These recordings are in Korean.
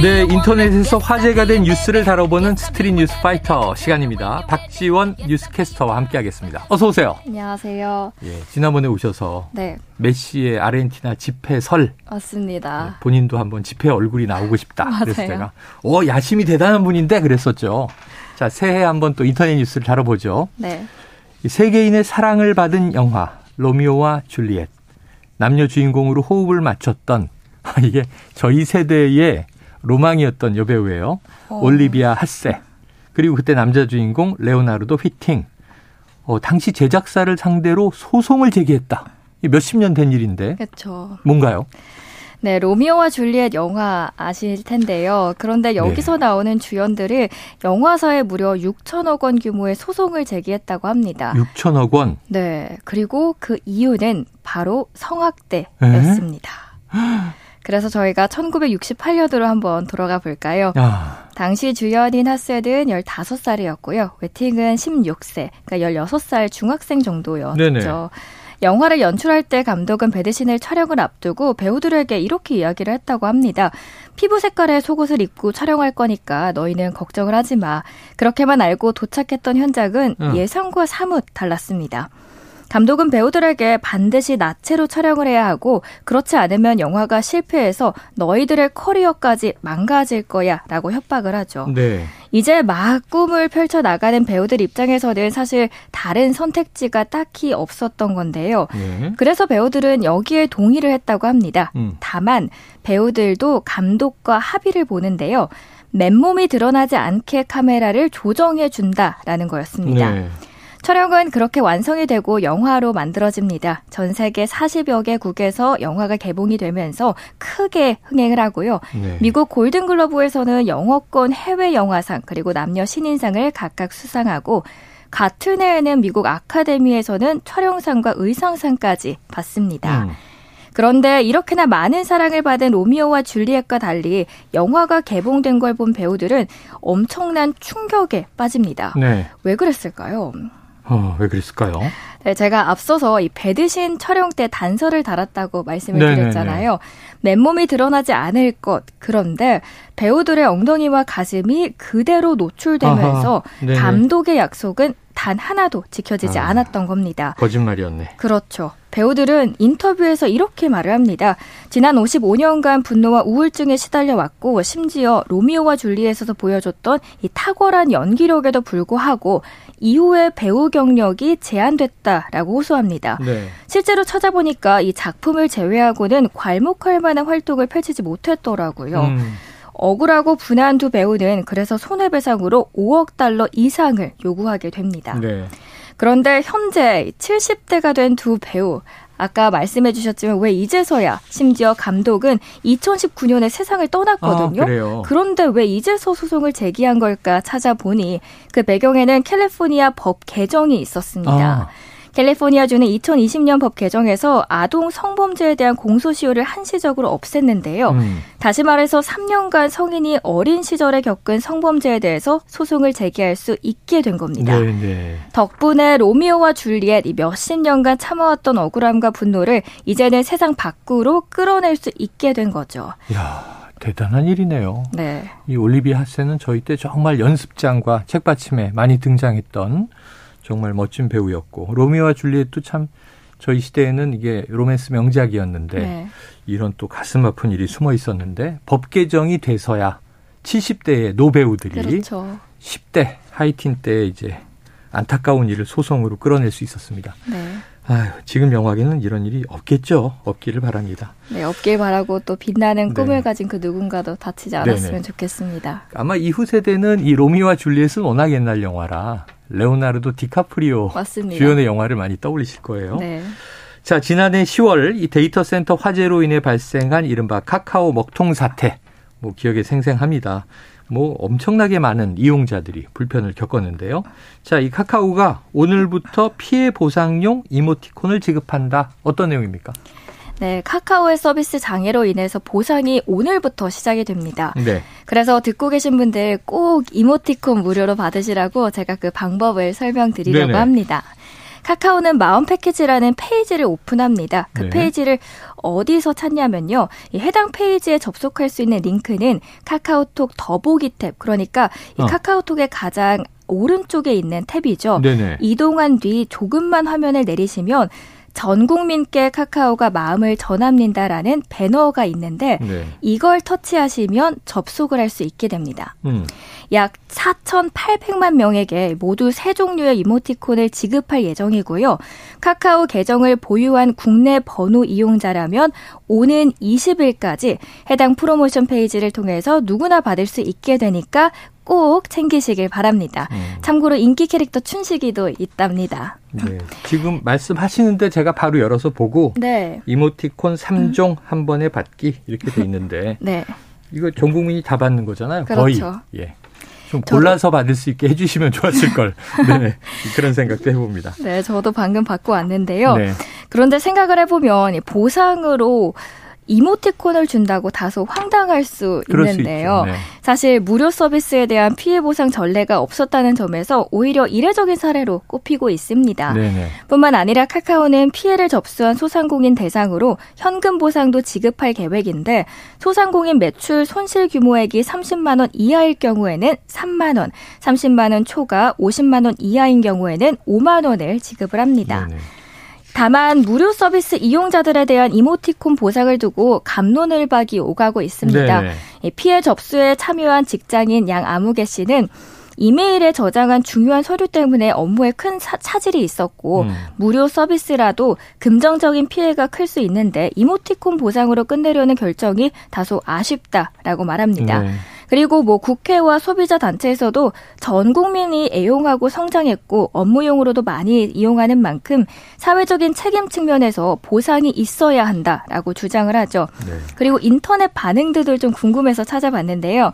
네, 인터넷에서 화제가 된 뉴스를 다뤄보는 스트릿 뉴스 파이터 시간입니다. 박지원 뉴스캐스터와 함께하겠습니다. 어서 오세요. 안녕하세요. 예, 지난번에 오셔서 네, 메시의 아르헨티나 지폐 설 맞습니다. 네, 본인도 한번 지폐에 얼굴이 나오고 싶다. 그래서 맞아요. 제가 어 야심이 대단한 분인데 그랬었죠. 자, 새해 한번 또 인터넷 뉴스를 다뤄보죠. 네, 이 세계인의 사랑을 받은 영화 로미오와 줄리엣 남녀 주인공으로 호흡을 맞췄던 이게 저희 세대의 로망이었던 여배우예요. 어. 올리비아 핫세 그리고 그때 남자 주인공 레오나르도 휘팅 어, 당시 제작사를 상대로 소송을 제기했다. 이 몇십 년 된 일인데 그렇죠. 뭔가요? 네, 로미오와 줄리엣 영화 아실 텐데요. 그런데 여기서 네. 나오는 주연들이 영화사에 무려 6천억 원 규모의 소송을 제기했다고 합니다. 6천억 원. 네, 그리고 그 이유는 바로 성학대였습니다. 그래서 저희가 1968년으로 한번 돌아가 볼까요? 야, 당시 주연인 하셋은 15살이었고요. 웨팅은 16세, 그러니까 16살 중학생 정도였죠. 네네. 영화를 연출할 때 감독은 배드신을 촬영을 앞두고 배우들에게 이렇게 이야기를 했다고 합니다. 피부 색깔의 속옷을 입고 촬영할 거니까 너희는 걱정을 하지 마. 그렇게만 알고 도착했던 현장은 응. 예상과 사뭇 달랐습니다. 감독은 배우들에게 반드시 나체로 촬영을 해야 하고 그렇지 않으면 영화가 실패해서 너희들의 커리어까지 망가질 거야 라고 협박을 하죠. 네. 이제 막 꿈을 펼쳐 나가는 배우들 입장에서는 사실 다른 선택지가 딱히 없었던 건데요. 예. 그래서 배우들은 여기에 동의를 했다고 합니다. 음. 다만 배우들도 감독과 합의를 보는데요. 맨몸이 드러나지 않게 카메라를 조정해 준다라는 거였습니다. 네. 촬영은 그렇게 완성이 되고 영화로 만들어집니다. 전 세계 40여 개국에서 영화가 개봉이 되면서 크게 흥행을 하고요. 네. 미국 골든글러브에서는 영어권 해외 영화상 그리고 남녀 신인상을 각각 수상하고 같은 해에는 미국 아카데미에서는 촬영상과 의상상까지 받습니다. 음. 그런데 이렇게나 많은 사랑을 받은 로미오와 줄리엣과 달리 영화가 개봉된 걸 본 배우들은 엄청난 충격에 빠집니다. 네. 왜 그랬을까요? 어, 왜 그랬을까요? 네, 제가 앞서서 이 배드신 촬영 때 단서를 달았다고 말씀을 네네네. 드렸잖아요. 맨몸이 드러나지 않을 것. 그런데 배우들의 엉덩이와 가슴이 그대로 노출되면서 아하. 감독의 약속은 단 하나도 지켜지지 아. 않았던 겁니다. 거짓말이었네. 그렇죠. 배우들은 인터뷰에서 이렇게 말을 합니다. 지난 55년간 분노와 우울증에 시달려 왔고 심지어 로미오와 줄리엣에서 보여줬던 이 탁월한 연기력에도 불구하고 이후에 배우 경력이 제한됐다라고 호소합니다. 네. 실제로 찾아보니까 이 작품을 제외하고는 괄목할 만한 활동을 펼치지 못했더라고요. 음. 억울하고 분한 두 배우는 그래서 손해배상으로 5억 달러 이상을 요구하게 됩니다. 네. 그런데 현재 70대가 된 두 배우 아까 말씀해 주셨지만 왜 이제서야 심지어 감독은 2019년에 세상을 떠났거든요. 아. 그런데 왜 이제서 소송을 제기한 걸까 찾아보니 그 배경에는 캘리포니아 법 개정이 있었습니다. 아. 캘리포니아주는 2020년 법 개정에서 아동 성범죄에 대한 공소시효를 한시적으로 없앴는데요. 음. 다시 말해서 3년간 성인이 어린 시절에 겪은 성범죄에 대해서 소송을 제기할 수 있게 된 겁니다. 네, 네. 덕분에 로미오와 줄리엣 이 몇십 년간 참아왔던 억울함과 분노를 이제는 세상 밖으로 끌어낼 수 있게 된 거죠. 야, 대단한 일이네요. 네. 이 올리비아 하세는 저희 때 정말 연습장과 책받침에 많이 등장했던 정말 멋진 배우였고 로미오와 줄리엣도 참 저희 시대에는 이게 로맨스 명작이었는데 네. 이런 또 가슴 아픈 일이 숨어 있었는데 법 개정이 돼서야 70대의 노배우들이 그렇죠. 10대 하이틴 때 이제 안타까운 일을 소송으로 끌어낼 수 있었습니다. 네. 아유, 지금 영화계는 이런 일이 없겠죠. 없기를 바랍니다. 네, 없길 바라고 또 빛나는 네. 꿈을 가진 그 누군가도 다치지 않았으면 네네. 좋겠습니다. 아마 이후 세대는 이 로미오와 줄리엣은 워낙 옛날 영화라 레오나르도 디카프리오 맞습니다. 주연의 영화를 많이 떠올리실 거예요. 네. 자, 지난해 10월 이 데이터 센터 화재로 인해 발생한 이른바 카카오 먹통 사태. 뭐 기억에 생생합니다. 뭐 엄청나게 많은 이용자들이 불편을 겪었는데요. 자, 이 카카오가 오늘부터 피해 보상용 이모티콘을 지급한다. 어떤 내용입니까? 네, 카카오의 서비스 장애로 인해서 보상이 오늘부터 시작이 됩니다. 네. 그래서 듣고 계신 분들 꼭 이모티콘 무료로 받으시라고 제가 그 방법을 설명드리려고 네네. 합니다. 카카오는 마음 패키지라는 페이지를 오픈합니다. 그 네. 페이지를 어디서 찾냐면요. 이 해당 페이지에 접속할 수 있는 링크는 카카오톡 더보기 탭, 그러니까 이 어. 카카오톡의 가장 오른쪽에 있는 탭이죠. 네네. 이동한 뒤 조금만 화면을 내리시면 전 국민께 카카오가 마음을 전합니다라는 배너가 있는데 네. 이걸 터치하시면 접속을 할 수 있게 됩니다. 음. 약 4,800만 명에게 모두 세 종류의 이모티콘을 지급할 예정이고요. 카카오 계정을 보유한 국내 번호 이용자라면 오는 20일까지 해당 프로모션 페이지를 통해서 누구나 받을 수 있게 되니까 꼭 챙기시길 바랍니다. 음. 참고로 인기 캐릭터 춘식이도 있답니다. 네. 지금 말씀하시는데 제가 바로 열어서 보고 네. 이모티콘 3종 음. 한 번에 받기 이렇게 돼 있는데 네. 이거 전 국민이 다 받는 거잖아요. 그렇죠. 거의. 예. 좀 골라서 받을 수 있게 해주시면 좋았을 걸. 네, 그런 생각도 해봅니다. 네, 저도 방금 받고 왔는데요. 네. 그런데 생각을 해보면 보상으로 이모티콘을 준다고 다소 황당할 수 있는데요. 수 네. 사실 무료 서비스에 대한 피해 보상 전례가 없었다는 점에서 오히려 이례적인 사례로 꼽히고 있습니다. 네네. 뿐만 아니라 카카오는 피해를 접수한 소상공인 대상으로 현금 보상도 지급할 계획인데 소상공인 매출 손실 규모액이 30만 원 이하일 경우에는 3만 원, 30만 원 초과 50만 원 이하인 경우에는 5만 원을 지급을 합니다. 네네. 다만 무료 서비스 이용자들에 대한 이모티콘 보상을 두고 갑론을박이 오가고 있습니다. 네. 피해 접수에 참여한 직장인 양 아무개 씨는 이메일에 저장한 중요한 서류 때문에 업무에 큰 사, 차질이 있었고 음. 무료 서비스라도 금전적인 피해가 클 수 있는데 이모티콘 보상으로 끝내려는 결정이 다소 아쉽다라고 말합니다. 네. 그리고 뭐 국회와 소비자 단체에서도 전 국민이 애용하고 성장했고 업무용으로도 많이 이용하는 만큼 사회적인 책임 측면에서 보상이 있어야 한다라고 주장을 하죠. 네. 그리고 인터넷 반응들도 좀 궁금해서 찾아봤는데요.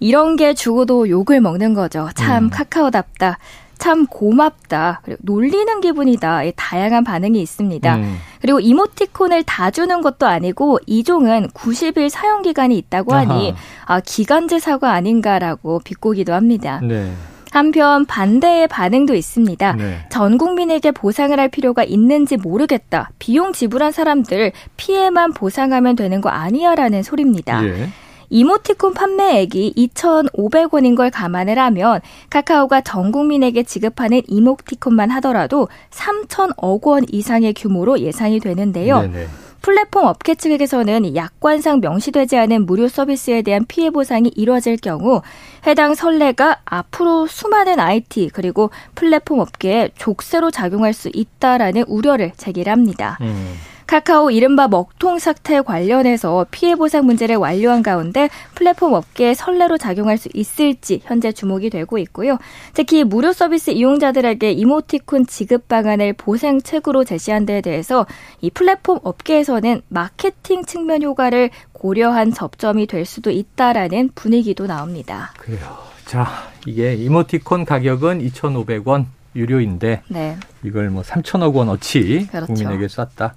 이런 게 죽어도 욕을 먹는 거죠. 참 음. 카카오답다. 참 고맙다. 그리고 놀리는 기분이다. 다양한 반응이 있습니다. 음. 그리고 이모티콘을 다 주는 것도 아니고 이 종은 90일 사용 기간이 있다고 하니 아하. 아 기간제 사과 아닌가라고 비꼬기도 합니다. 네. 한편 반대의 반응도 있습니다. 네. 전 국민에게 보상을 할 필요가 있는지 모르겠다. 비용 지불한 사람들 피해만 보상하면 되는 거 아니야라는 소리입니다. 예. 이모티콘 판매액이 2,500원인 걸 감안을 하면 카카오가 전 국민에게 지급하는 이모티콘만 하더라도 3천억 원 이상의 규모로 예상이 되는데요. 네네. 플랫폼 업계 측에서는 약관상 명시되지 않은 무료 서비스에 대한 피해 보상이 이뤄질 경우 해당 선례가 앞으로 수많은 IT 그리고 플랫폼 업계에 족쇄로 작용할 수 있다라는 우려를 제기합니다. 음. 카카오 이른바 먹통 사태 관련해서 피해 보상 문제를 완료한 가운데 플랫폼 업계에 선례로 작용할 수 있을지 현재 주목이 되고 있고요. 특히 무료 서비스 이용자들에게 이모티콘 지급 방안을 보상책으로 제시한 데에 대해서 이 플랫폼 업계에서는 마케팅 측면 효과를 고려한 접점이 될 수도 있다라는 분위기도 나옵니다. 그래요. 자, 이게 이모티콘 가격은 2,500원 유료인데 네. 이걸 뭐 3천억 원어치 그렇죠. 국민에게 쐈다.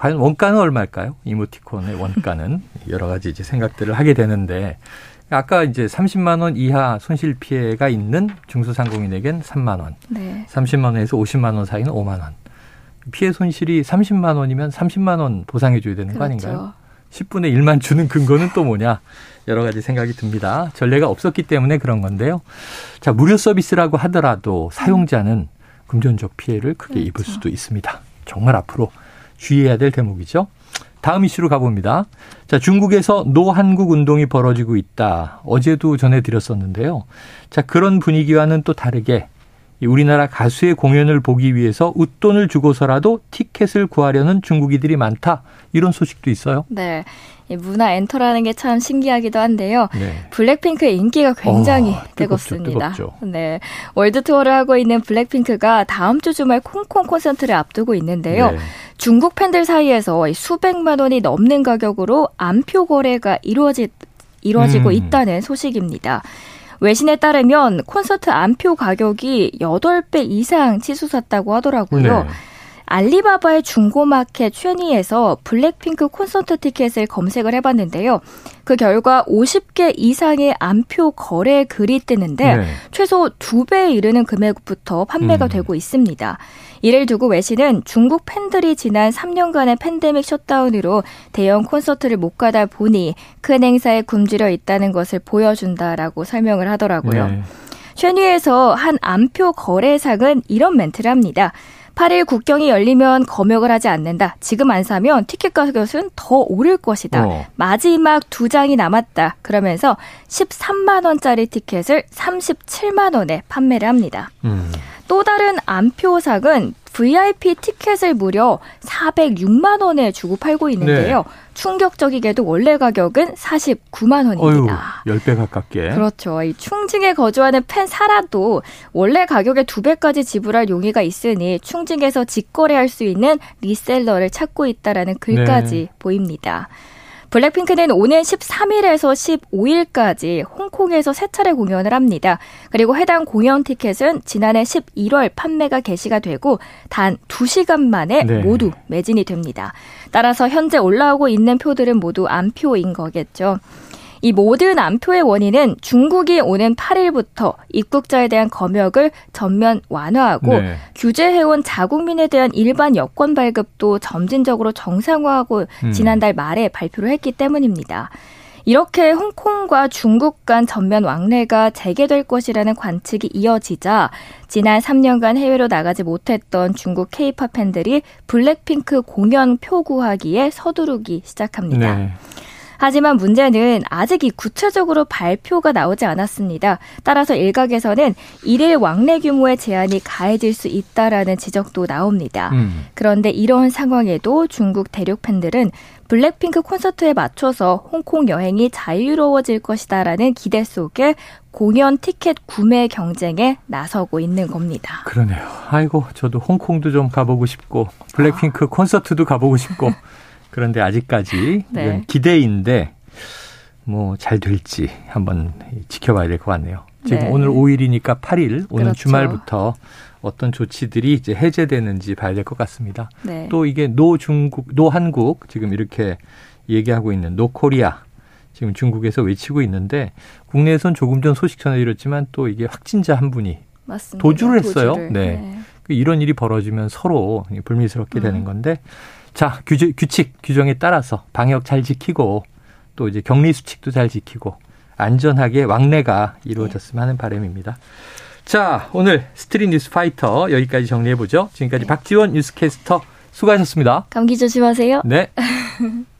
과연 원가는 얼마일까요? 이모티콘의 원가는 여러 가지 이제 생각들을 하게 되는데 아까 이제 30만 원 이하 손실 피해가 있는 중소상공인에겐 3만 원, 네. 30만 원에서 50만 원 사이는 5만 원. 피해 손실이 30만 원이면 30만 원 보상해 줘야 되는 그렇죠. 거 아닌가요? 10분의 1만 주는 근거는 또 뭐냐? 여러 가지 생각이 듭니다. 전례가 없었기 때문에 그런 건데요. 자, 무료 서비스라고 하더라도 사용자는 금전적 피해를 크게 그렇죠. 입을 수도 있습니다. 정말 앞으로 주의해야 될 대목이죠. 다음 이슈로 가봅니다. 자, 중국에서 노한국 운동이 벌어지고 있다. 어제도 전해드렸었는데요. 자, 그런 분위기와는 또 다르게 우리나라 가수의 공연을 보기 위해서 웃돈을 주고서라도 티켓을 구하려는 중국인들이 많다. 이런 소식도 있어요. 네. 문화 엔터라는 게 참 신기하기도 한데요. 네. 블랙핑크의 인기가 굉장히 어, 뜨겁습니다. 뜨겁죠, 네. 월드 투어를 하고 있는 블랙핑크가 다음 주 주말 홍콩 콘서트를 앞두고 있는데요. 네. 중국 팬들 사이에서 수백만 원이 넘는 가격으로 암표 거래가 이루어지, 이루어지고 음. 있다는 소식입니다. 외신에 따르면 콘서트 암표 가격이 8배 이상 치솟았다고 하더라고요. 네. 알리바바의 중고마켓 쉐니에서 블랙핑크 콘서트 티켓을 검색을 해봤는데요. 그 결과 50개 이상의 안표 거래 글이 뜨는데 네. 최소 2배에 이르는 금액부터 판매가 음. 되고 있습니다. 이를 두고 외신은 중국 팬들이 지난 3년간의 팬데믹 셧다운으로 대형 콘서트를 못 가다 보니 큰 행사에 굶주려 있다는 것을 보여준다라고 설명을 하더라고요. 네. 쉐니에서 한 안표 거래상은 이런 멘트를 합니다. 8일 국경이 열리면 검역을 하지 않는다. 지금 안 사면 티켓 가격은 더 오를 것이다. 어. 마지막 두 장이 남았다. 그러면서 13만 원짜리 티켓을 37만 원에 판매를 합니다. 음. 또 다른 안표상은 VIP 티켓을 무려 406만 원에 주고 팔고 있는데요. 네. 충격적이게도 원래 가격은 49만 원입니다. 어휴, 10배 가깝게. 그렇죠. 이 충징에 거주하는 팬 사라도 원래 가격의 2배까지 지불할 용의가 있으니 충징에서 직거래할 수 있는 리셀러를 찾고 있다라는 글까지 네. 보입니다. 블랙핑크는 오는 13일에서 15일까지 홍콩에서 세 차례 공연을 합니다. 그리고 해당 공연 티켓은 지난해 11월 판매가 개시가 되고 단 2시간 만에 네. 모두 매진이 됩니다. 따라서 현재 올라오고 있는 표들은 모두 안표인 거겠죠. 이 모든 안표의 원인은 중국이 오는 8일부터 입국자에 대한 검역을 전면 완화하고 네. 규제해온 자국민에 대한 일반 여권 발급도 점진적으로 정상화하고 음. 지난달 말에 발표를 했기 때문입니다. 이렇게 홍콩과 중국 간 전면 왕래가 재개될 것이라는 관측이 이어지자 지난 3년간 해외로 나가지 못했던 중국 케이팝 팬들이 블랙핑크 공연 표 구하기에 서두르기 시작합니다. 네. 하지만 문제는 아직 이 구체적으로 발표가 나오지 않았습니다. 따라서 일각에서는 일일 왕래 규모의 제한이 가해질 수 있다라는 지적도 나옵니다. 음. 그런데 이런 상황에도 중국 대륙 팬들은 블랙핑크 콘서트에 맞춰서 홍콩 여행이 자유로워질 것이다라는 기대 속에 공연 티켓 구매 경쟁에 나서고 있는 겁니다. 그러네요. 아이고, 저도 홍콩도 좀 가보고 싶고, 블랙핑크 아. 콘서트도 가보고 싶고, 그런데 아직까지 네. 기대인데 뭐 잘 될지 한번 지켜봐야 될 것 같네요. 지금 네. 오늘 5일이니까 8일 오늘 그렇죠. 주말부터 어떤 조치들이 이제 해제되는지 봐야 될 것 같습니다. 네. 또 이게 no 중국, no 한국 지금 이렇게 얘기하고 있는 no Korea 지금 중국에서 외치고 있는데 국내에선 조금 전 소식 전해드렸지만 또 이게 확진자 한 분이 맞습니다. 도주를 했어요. 도주를. 네. 네. 이런 일이 벌어지면 서로 불미스럽게 음. 되는 건데 자, 규제, 규칙, 규정에 따라서 방역 잘 지키고 또 이제 격리 수칙도 잘 지키고 안전하게 왕래가 이루어졌으면 하는 바람입니다. 자, 오늘 스트릿 뉴스 파이터 여기까지 정리해 보죠. 지금까지 네. 박지원 뉴스캐스터 수고하셨습니다. 감기 조심하세요. 네.